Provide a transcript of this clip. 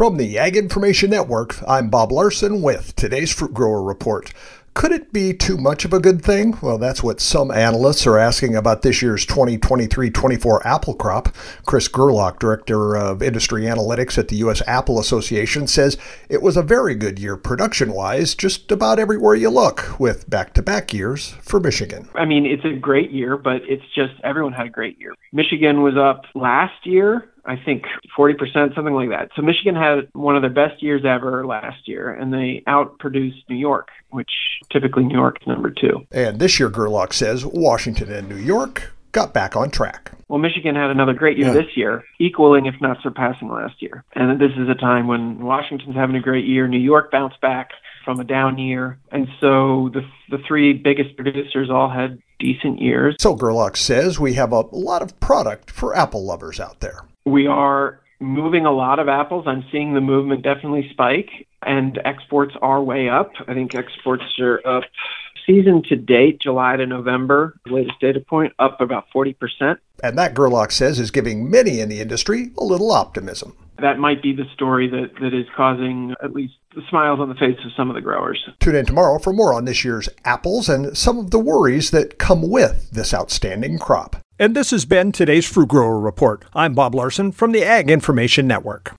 From the Ag Information Network, I'm Bob Larson with today's Fruit Grower Report. Could it be too much of a good thing? Well, that's what some analysts are asking about this year's 2023 24 apple crop. Chris Gerlach, Director of Industry Analytics at the U.S. Apple Association, says it was a very good year production wise, just about everywhere you look, with back to back years for Michigan. I mean, it's a great year, but it's just everyone had a great year. Michigan was up last year I think 40%, something like that. So Michigan had one of their best years ever last year, and they outproduced New York, which typically New York is number two. And this year, Gerlach says Washington and New York got back on track. Well, Michigan had another great year yeah. this year, equaling, if not surpassing last year. And this is a time when Washington's having a great year. New York bounced back from a down year. And so the, the three biggest producers all had decent years. So Gerlach says we have a lot of product for apple lovers out there. We are moving a lot of apples. I'm seeing the movement definitely spike, and exports are way up. I think exports are up season to date, July to November, latest data point, up about 40%. And that Gerlach says is giving many in the industry a little optimism. That might be the story that, that is causing at least the smiles on the face of some of the growers. Tune in tomorrow for more on this year's apples and some of the worries that come with this outstanding crop. And this has been today's Fruit Grower Report. I'm Bob Larson from the Ag Information Network.